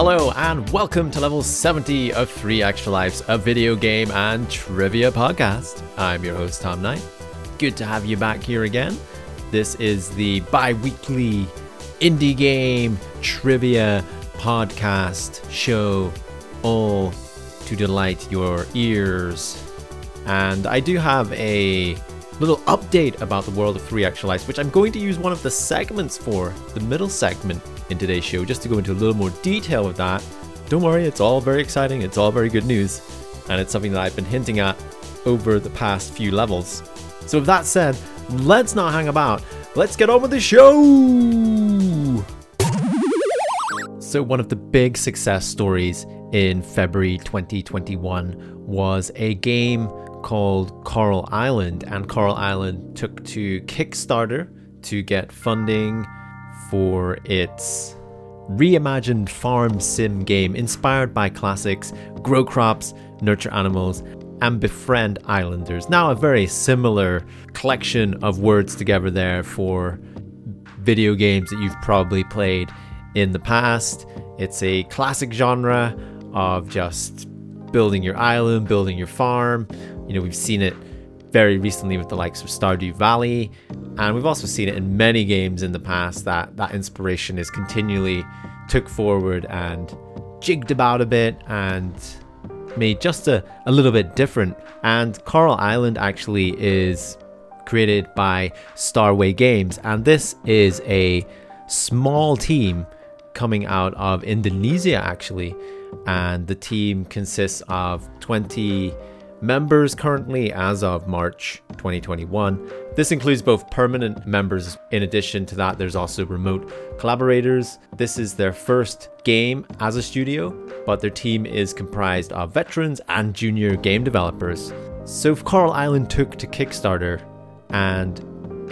Hello and welcome to level 70 of 3 Extra Lives, a video game and trivia podcast. I'm your host, Tom Knight. Good to have you back here again. This is the bi weekly indie game trivia podcast show, all to delight your ears. And I do have a little update about the world of 3 Extra Lives, which I'm going to use one of the segments for, the middle segment in today's show, just to go into a little more detail with that. Don't worry, it's all very exciting, it's all very good news, and it's something that I've been hinting at over the past few levels. So, with that said, let's not hang about, let's get on with the show! So, one of the big success stories in February 2021 was a game called Coral Island, and Coral Island took to Kickstarter to get funding for its reimagined farm sim game inspired by classics Grow Crops, Nurture Animals, and Befriend Islanders. Now, a very similar collection of words together there for video games that you've probably played in the past. It's a classic genre of just building your island, building your farm. You know, we've seen it very recently with the likes of Stardew Valley, and we've also seen it in many games in the past that that inspiration is continually took forward and jigged about a bit and made just a, a little bit different. And Coral Island actually is created by Stairway Games, and this is a small team coming out of Indonesia actually. And the team consists of 20 members currently as of March 2021. This includes both permanent members. In addition to that, there's also remote collaborators. This is their first game as a studio, but their team is comprised of veterans and junior game developers. So Coral Island took to Kickstarter and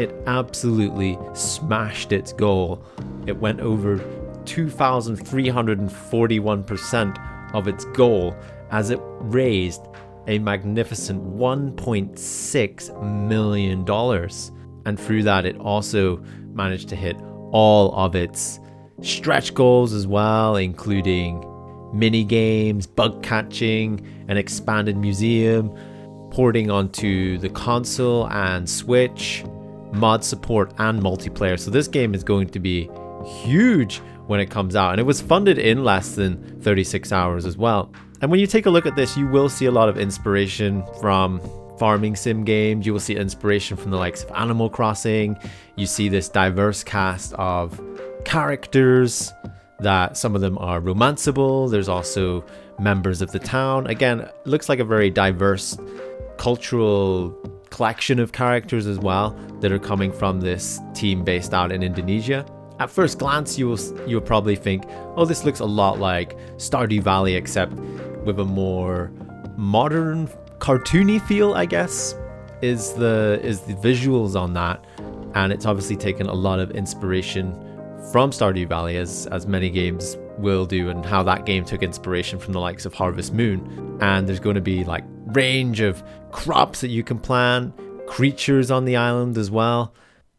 it absolutely smashed its goal. It went over 2,341% of its goal as it raised a magnificent $1.6 million. And through that, it also managed to hit all of its stretch goals as well, including mini games, bug catching, an expanded museum, porting onto the console and Switch, mod support, and multiplayer. So, this game is going to be huge when it comes out, and it was funded in less than 36 hours as well. And when you take a look at this, you will see a lot of inspiration from farming sim games. You will see inspiration from the likes of Animal Crossing. You see this diverse cast of characters that some of them are romanceable. There's also members of the town. Again, looks like a very diverse cultural collection of characters as well that are coming from this team based out in Indonesia. At first glance, you will you'll probably think, "Oh, this looks a lot like Stardew Valley, except with a more modern, cartoony feel." I guess is the is the visuals on that, and it's obviously taken a lot of inspiration from Stardew Valley, as as many games will do, and how that game took inspiration from the likes of Harvest Moon. And there's going to be like range of crops that you can plant, creatures on the island as well.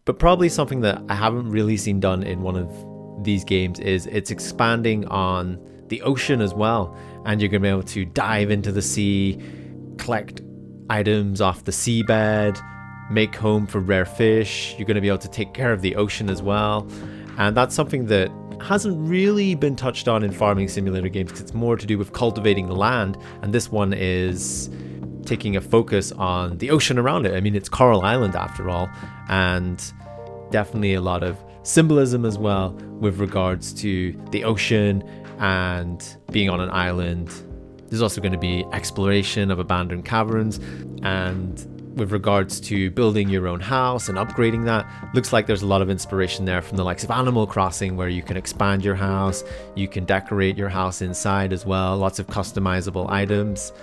But probably something that I haven't really seen done in one of these games is it's expanding on the ocean as well. And you're going to be able to dive into the sea, collect items off the seabed, make home for rare fish. You're going to be able to take care of the ocean as well. And that's something that hasn't really been touched on in farming simulator games because it's more to do with cultivating the land. And this one is taking a focus on the ocean around it. I mean, it's Coral Island after all, and definitely a lot of symbolism as well with regards to the ocean and being on an island. There's also going to be exploration of abandoned caverns and with regards to building your own house and upgrading that, looks like there's a lot of inspiration there from the likes of Animal Crossing, where you can expand your house, you can decorate your house inside as well, lots of customizable items.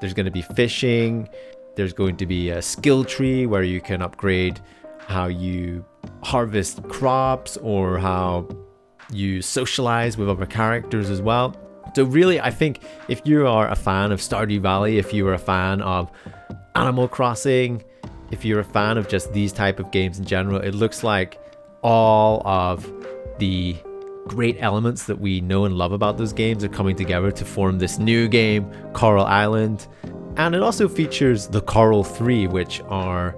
There's going to be fishing, there's going to be a skill tree where you can upgrade how you harvest crops or how you socialize with other characters as well. So, really, I think if you are a fan of Stardew Valley, if you are a fan of Animal Crossing, if you're a fan of just these type of games in general, it looks like all of the great elements that we know and love about those games are coming together to form this new game, Coral Island. And it also features the Coral Three, which are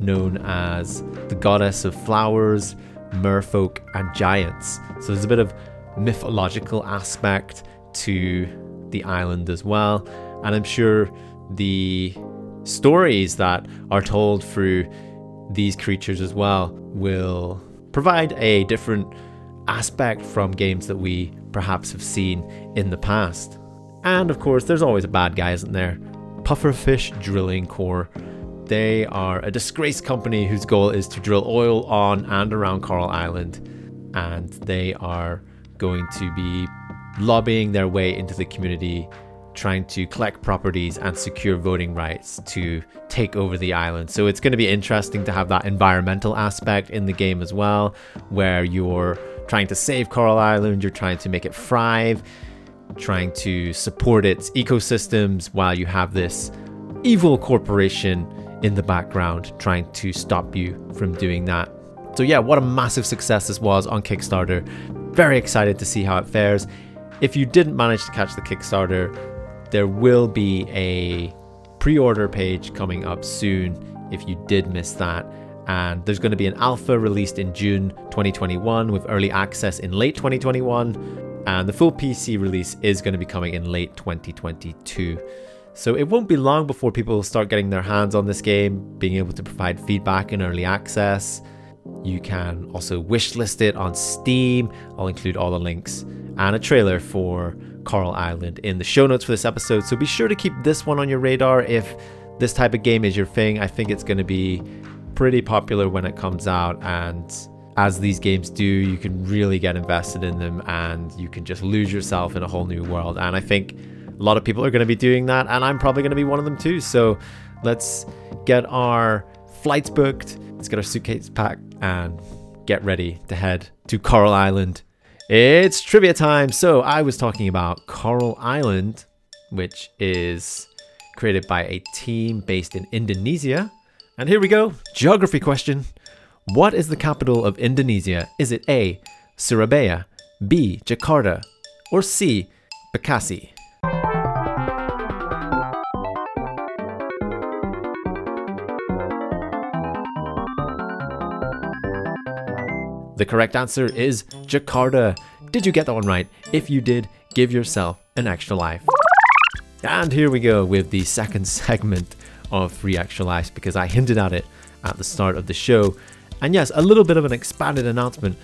known as the goddess of flowers, merfolk, and giants. So there's a bit of mythological aspect to the island as well. And I'm sure the stories that are told through these creatures as well will provide a different aspect from games that we perhaps have seen in the past. And of course, there's always a bad guy, isn't there? Pufferfish Drilling Corp. They are a disgraced company whose goal is to drill oil on and around Coral Island, and they are going to be lobbying their way into the community, trying to collect properties and secure voting rights to take over the island. So it's going to be interesting to have that environmental aspect in the game as well, where you're trying to save Coral Island, you're trying to make it thrive, trying to support its ecosystems while you have this evil corporation in the background trying to stop you from doing that. So, yeah, what a massive success this was on Kickstarter. Very excited to see how it fares. If you didn't manage to catch the Kickstarter, there will be a pre order page coming up soon if you did miss that. And there's going to be an alpha released in June 2021 with early access in late 2021. And the full PC release is going to be coming in late 2022. So it won't be long before people start getting their hands on this game, being able to provide feedback in early access. You can also wishlist it on Steam. I'll include all the links and a trailer for Coral Island in the show notes for this episode. So be sure to keep this one on your radar if this type of game is your thing. I think it's going to be pretty popular when it comes out and as these games do, you can really get invested in them and you can just lose yourself in a whole new world. And I think a lot of people are going to be doing that, and I'm probably going to be one of them too. So let's get our flights booked, let's get our suitcase packed, and get ready to head to Coral Island. It's trivia time. So I was talking about Coral Island, which is created by a team based in Indonesia and here we go. Geography question. What is the capital of Indonesia? Is it A. Surabaya, B. Jakarta, or C. Bekasi? The correct answer is Jakarta. Did you get that one right? If you did, give yourself an extra life. And here we go with the second segment of Free Extra Lives because I hinted at it at the start of the show. And yes, a little bit of an expanded announcement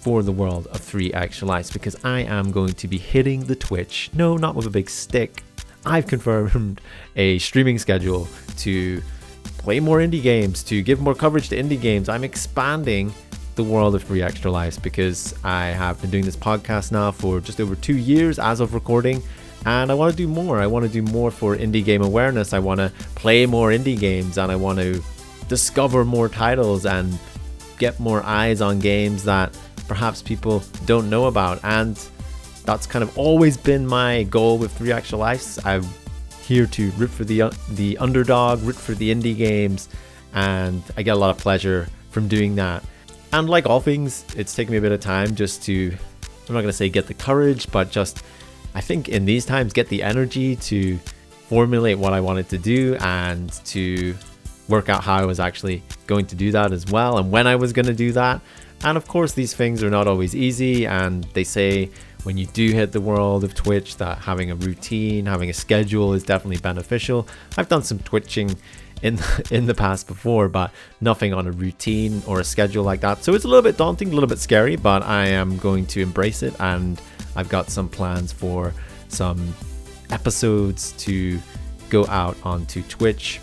for the world of Free 3 Extra Lives because I am going to be hitting the Twitch. No, not with a big stick. I've confirmed a streaming schedule to play more indie games, to give more coverage to indie games. I'm expanding the world of 3 lives because I have been doing this podcast now for just over two years as of recording and I want to do more. I want to do more for indie game awareness. I want to play more indie games and I want to discover more titles and get more eyes on games that perhaps people don't know about. And that's kind of always been my goal with 3 Extra Lives. I'm here to root for the the underdog, root for the indie games, and I get a lot of pleasure from doing that. And like all things, it's taken me a bit of time just to I'm not going to say get the courage, but just I think in these times, get the energy to formulate what I wanted to do and to work out how I was actually going to do that as well and when I was going to do that. And of course, these things are not always easy. And they say when you do hit the world of Twitch that having a routine, having a schedule is definitely beneficial. I've done some twitching in in the past before, but nothing on a routine or a schedule like that. So it's a little bit daunting, a little bit scary, but I am going to embrace it and I've got some plans for some episodes to go out onto Twitch.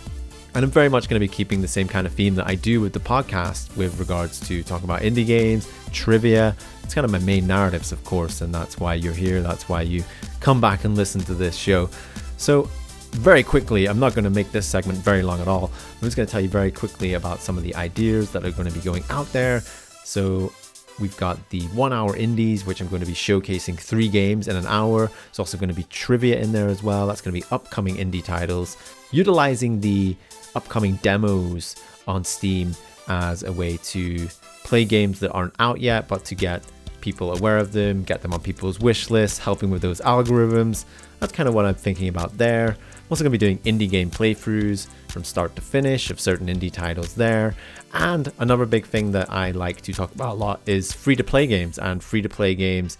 And I'm very much going to be keeping the same kind of theme that I do with the podcast with regards to talking about indie games, trivia. It's kind of my main narratives, of course, and that's why you're here. That's why you come back and listen to this show. So, very quickly, I'm not going to make this segment very long at all. I'm just going to tell you very quickly about some of the ideas that are going to be going out there. So, We've got the one hour indies, which I'm going to be showcasing three games in an hour. It's also going to be trivia in there as well. That's going to be upcoming indie titles, utilizing the upcoming demos on Steam as a way to play games that aren't out yet, but to get people aware of them, get them on people's wish lists, helping with those algorithms. That's kind of what I'm thinking about there. I'm also going to be doing indie game playthroughs from start to finish of certain indie titles there. And another big thing that I like to talk about a lot is free to play games. And free to play games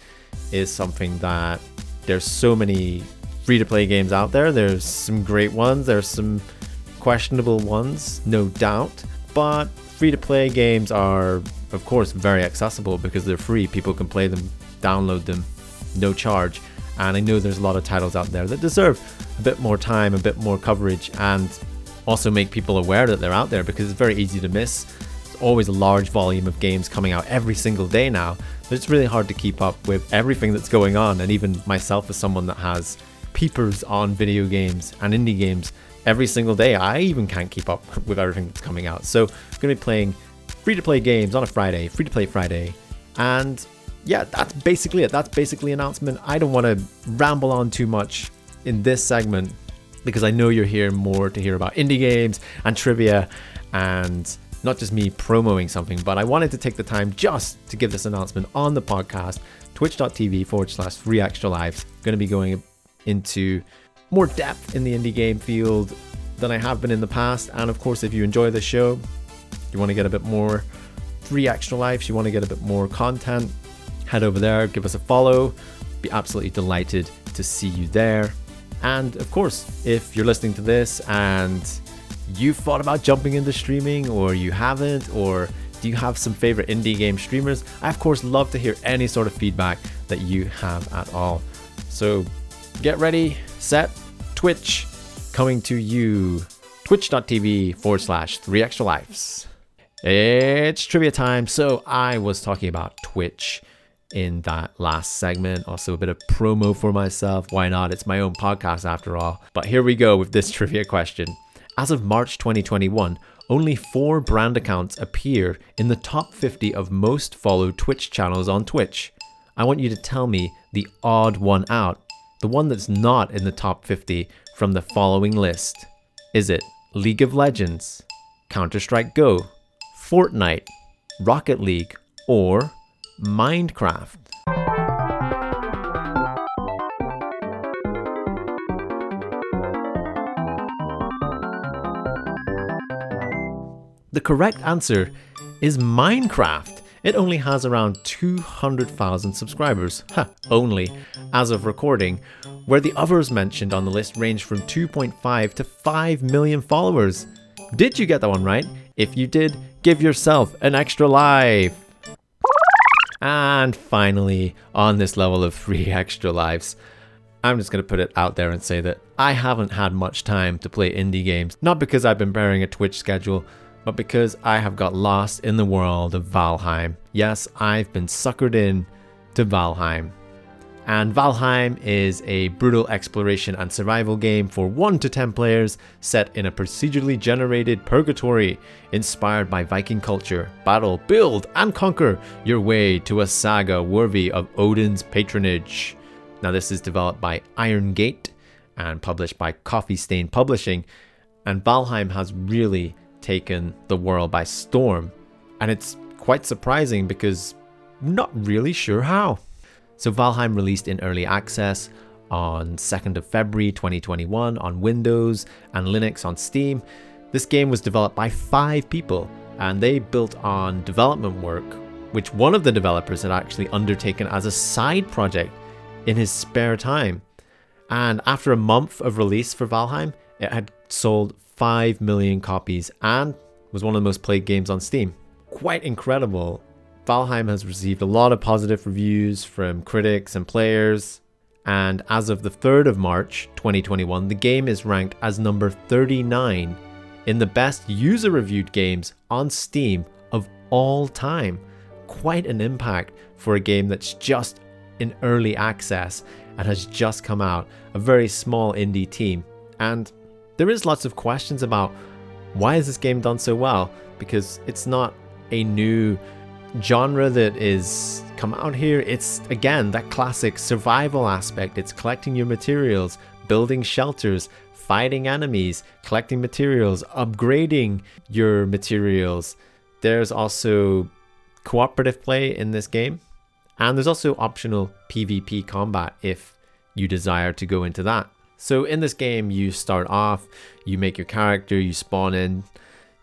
is something that there's so many free to play games out there. There's some great ones, there's some questionable ones, no doubt. But free to play games are, of course, very accessible because they're free. People can play them, download them, no charge. And I know there's a lot of titles out there that deserve a bit more time, a bit more coverage, and also make people aware that they're out there because it's very easy to miss. There's always a large volume of games coming out every single day now. But it's really hard to keep up with everything that's going on. And even myself, as someone that has peepers on video games and indie games every single day, I even can't keep up with everything that's coming out. So I'm going to be playing free to play games on a Friday, free to play Friday. And yeah, that's basically it. That's basically announcement. I don't want to ramble on too much in this segment because I know you're here more to hear about indie games and trivia and not just me promoting something, but I wanted to take the time just to give this announcement on the podcast, twitch.tv forward slash free extra lives. Going to be going into more depth in the indie game field than I have been in the past. And of course, if you enjoy the show, you want to get a bit more free extra lives, you want to get a bit more content, head over there, give us a follow. Be absolutely delighted to see you there. And of course, if you're listening to this and you've thought about jumping into streaming or you haven't, or do you have some favorite indie game streamers? I, of course, love to hear any sort of feedback that you have at all. So get ready, set, Twitch, coming to you, twitch.tv forward slash three extra lives. It's trivia time. So I was talking about Twitch in that last segment. Also, a bit of promo for myself. Why not? It's my own podcast after all. But here we go with this trivia question. As of March 2021, only four brand accounts appear in the top 50 of most followed Twitch channels on Twitch. I want you to tell me the odd one out, the one that's not in the top 50 from the following list. Is it League of Legends, Counter Strike Go, Fortnite, Rocket League, or Minecraft. The correct answer is Minecraft. It only has around 200,000 subscribers, only, as of recording, where the others mentioned on the list range from 2.5 to 5 million followers. Did you get that one right? If you did, give yourself an extra life. And finally, on this level of free extra lives, I'm just going to put it out there and say that I haven't had much time to play indie games, not because I've been bearing a Twitch schedule, but because I have got lost in the world of Valheim. Yes, I've been suckered in to Valheim. And Valheim is a brutal exploration and survival game for 1 to 10 players set in a procedurally generated purgatory inspired by Viking culture. Battle, build, and conquer your way to a saga worthy of Odin's patronage. Now, this is developed by Iron Gate and published by Coffee Stain Publishing. And Valheim has really taken the world by storm. And it's quite surprising because I'm not really sure how. So Valheim released in early access on 2nd of February 2021 on Windows and Linux on Steam. This game was developed by five people and they built on development work, which one of the developers had actually undertaken as a side project in his spare time. And after a month of release for Valheim, it had sold 5 million copies and was one of the most played games on Steam. Quite incredible Valheim has received a lot of positive reviews from critics and players, and as of the 3rd of March 2021, the game is ranked as number 39 in the best user reviewed games on Steam of all time. Quite an impact for a game that's just in early access and has just come out, a very small indie team. And there is lots of questions about why has this game done so well because it's not a new genre that is come out here, it's again that classic survival aspect. It's collecting your materials, building shelters, fighting enemies, collecting materials, upgrading your materials. There's also cooperative play in this game, And there's also optional PvP combat if you desire to go into that. So in this game, you start off, you make your character, you spawn in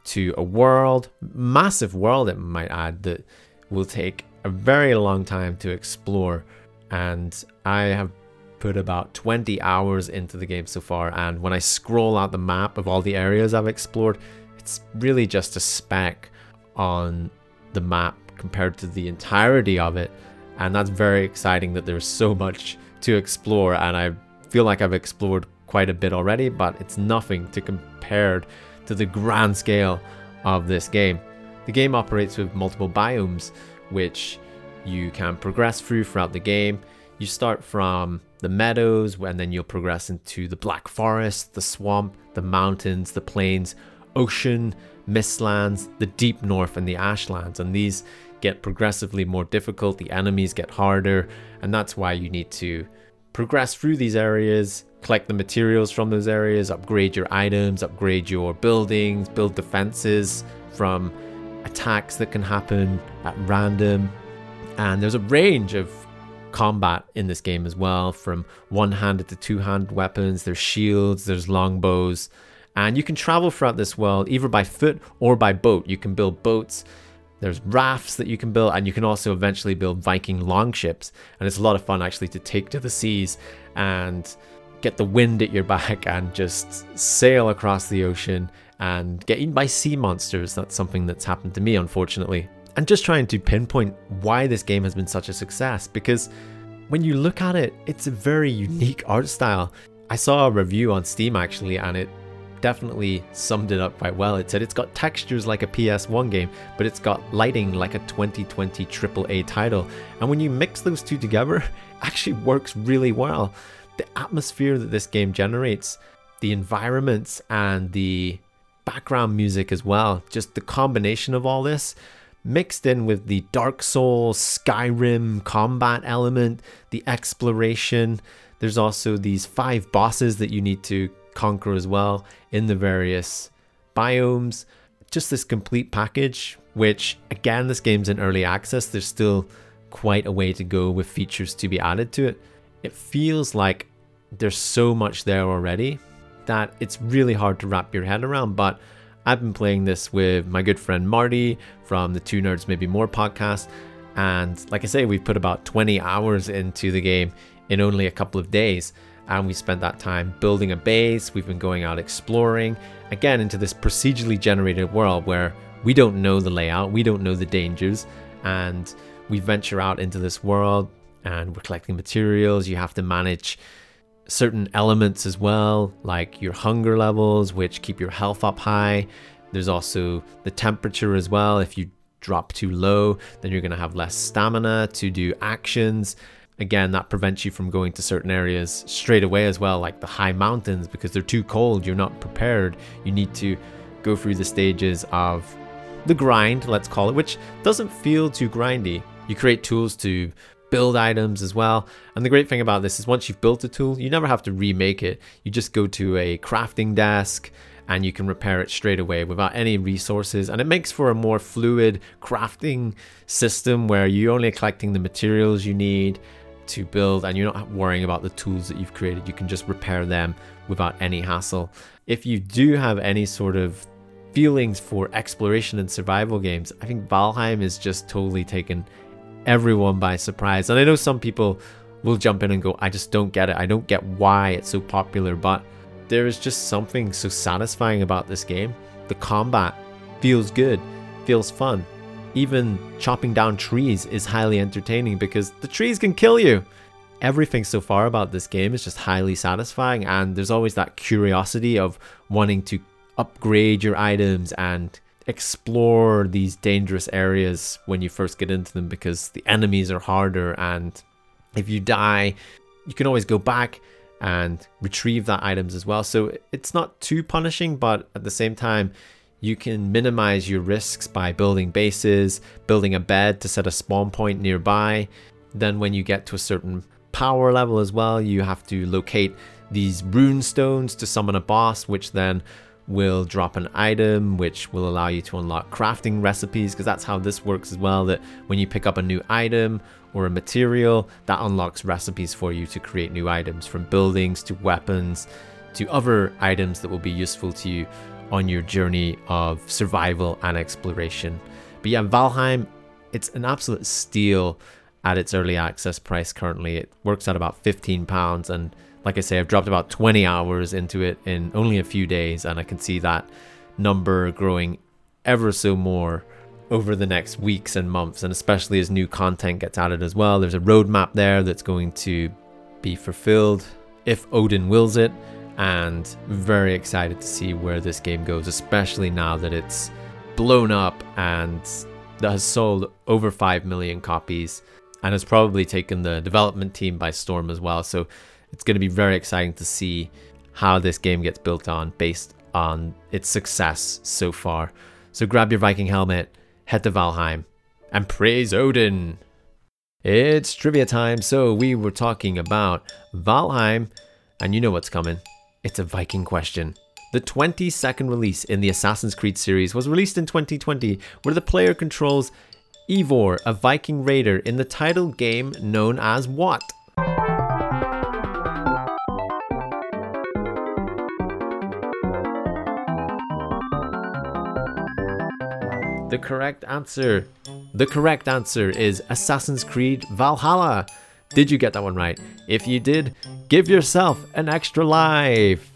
to a world, massive world, it might add, that will take a very long time to explore. And I have put about 20 hours into the game so far. And when I scroll out the map of all the areas I've explored, it's really just a speck on the map compared to the entirety of it. And that's very exciting that there's so much to explore. And I feel like I've explored quite a bit already, but it's nothing to compared to the grand scale of this game. The game operates with multiple biomes, which you can progress through throughout the game. You start from the meadows, and then you'll progress into the Black Forest, the swamp, the mountains, the plains, ocean, mistlands, the deep north, and the ashlands. And these get progressively more difficult, the enemies get harder, and that's why you need to progress through these areas, collect the materials from those areas, upgrade your items, upgrade your buildings, build defenses from attacks that can happen at random. And there's a range of combat in this game as well, from one handed to two handed weapons, there's shields, there's longbows. And you can travel throughout this world either by foot or by boat. You can build boats there's rafts that you can build, and you can also eventually build Viking longships. And it's a lot of fun actually to take to the seas and get the wind at your back and just sail across the ocean and get eaten by sea monsters. That's something that's happened to me, unfortunately. And just trying to pinpoint why this game has been such a success because when you look at it, it's a very unique art style. I saw a review on Steam actually, and it definitely summed it up quite well. It said it's got textures like a PS1 game, but it's got lighting like a 2020 AAA title. And when you mix those two together, it actually works really well. The atmosphere that this game generates, the environments, and the background music as well, just the combination of all this mixed in with the Dark Souls, Skyrim combat element, the exploration. There's also these five bosses that you need to conquer as well in the various biomes. Just this complete package, which again, this game's in early access. There's still quite a way to go with features to be added to it. It feels like there's so much there already that it's really hard to wrap your head around. But I've been playing this with my good friend Marty from the Two Nerds Maybe More podcast. And like I say, we've put about 20 hours into the game in only a couple of days and we spent that time building a base. We've been going out exploring again into this procedurally generated world where we don't know the layout, we don't know the dangers, and we venture out into this world and we're collecting materials. You have to manage certain elements as well, like your hunger levels, which keep your health up high. There's also the temperature as well. If you drop too low, then you're going to have less stamina to do actions again that prevents you from going to certain areas straight away as well like the high mountains because they're too cold you're not prepared you need to go through the stages of the grind let's call it which doesn't feel too grindy you create tools to build items as well and the great thing about this is once you've built a tool you never have to remake it you just go to a crafting desk and you can repair it straight away without any resources. And it makes for a more fluid crafting system where you're only collecting the materials you need to build and you're not worrying about the tools that you've created. You can just repair them without any hassle. If you do have any sort of feelings for exploration and survival games, I think Valheim is just totally taken everyone by surprise. And I know some people will jump in and go, I just don't get it. I don't get why it's so popular, but there is just something so satisfying about this game. The combat feels good, feels fun even chopping down trees is highly entertaining because the trees can kill you. Everything so far about this game is just highly satisfying, and there's always that curiosity of wanting to upgrade your items and explore these dangerous areas when you first get into them because the enemies are harder and if you die you can always go back and retrieve that items as well so it's not too punishing but at the same time you can minimize your risks by building bases, building a bed to set a spawn point nearby. Then, when you get to a certain power level as well, you have to locate these rune stones to summon a boss, which then will drop an item which will allow you to unlock crafting recipes because that's how this works as well that when you pick up a new item or a material that unlocks recipes for you to create new items from buildings to weapons to other items that will be useful to you on your journey of survival and exploration. But yeah valheim it's an absolute steal at its early access price currently. It works at about 15 pounds and like I say, I've dropped about 20 hours into it in only a few days, and I can see that number growing ever so more over the next weeks and months, and especially as new content gets added as well. There's a roadmap there that's going to be fulfilled if Odin wills it, and very excited to see where this game goes, especially now that it's blown up and that has sold over 5 million copies and has probably taken the development team by storm as well. So it's going to be very exciting to see how this game gets built on based on its success so far. So grab your Viking helmet, head to Valheim, and praise Odin! It's trivia time, so we were talking about Valheim, and you know what's coming. It's a Viking question. The 22nd release in the Assassin's Creed series was released in 2020, where the player controls Eivor, a Viking raider, in the title game known as what? The correct answer. The correct answer is Assassin's Creed Valhalla. Did you get that one right? If you did, give yourself an extra life.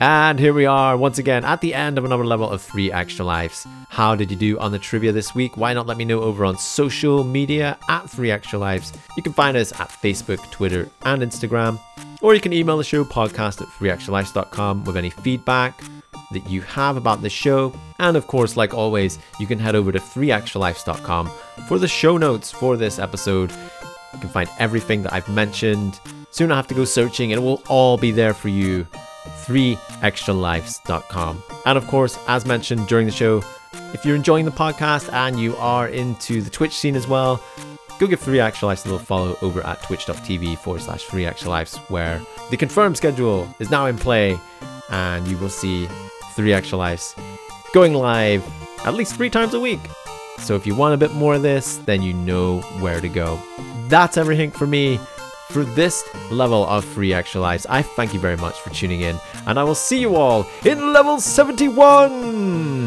And here we are once again at the end of another level of three extra lives. How did you do on the trivia this week? Why not let me know over on social media at three extra lives? You can find us at Facebook, Twitter, and Instagram. Or you can email the show podcast at threeextralives.com with any feedback, that you have about the show. And of course, like always, you can head over to 3extralives.com for the show notes for this episode. You can find everything that I've mentioned. Soon I have to go searching and it will all be there for you. 3extralives.com. And of course, as mentioned during the show, if you're enjoying the podcast and you are into the Twitch scene as well, go give 3 Extra Lives a little follow over at twitch.tv forward slash 3 Extra Lives, where the confirmed schedule is now in play and you will see three extra lives going live at least three times a week. So if you want a bit more of this, then you know where to go. That's everything for me for this level of free extra lives. I thank you very much for tuning in, and I will see you all in level 71.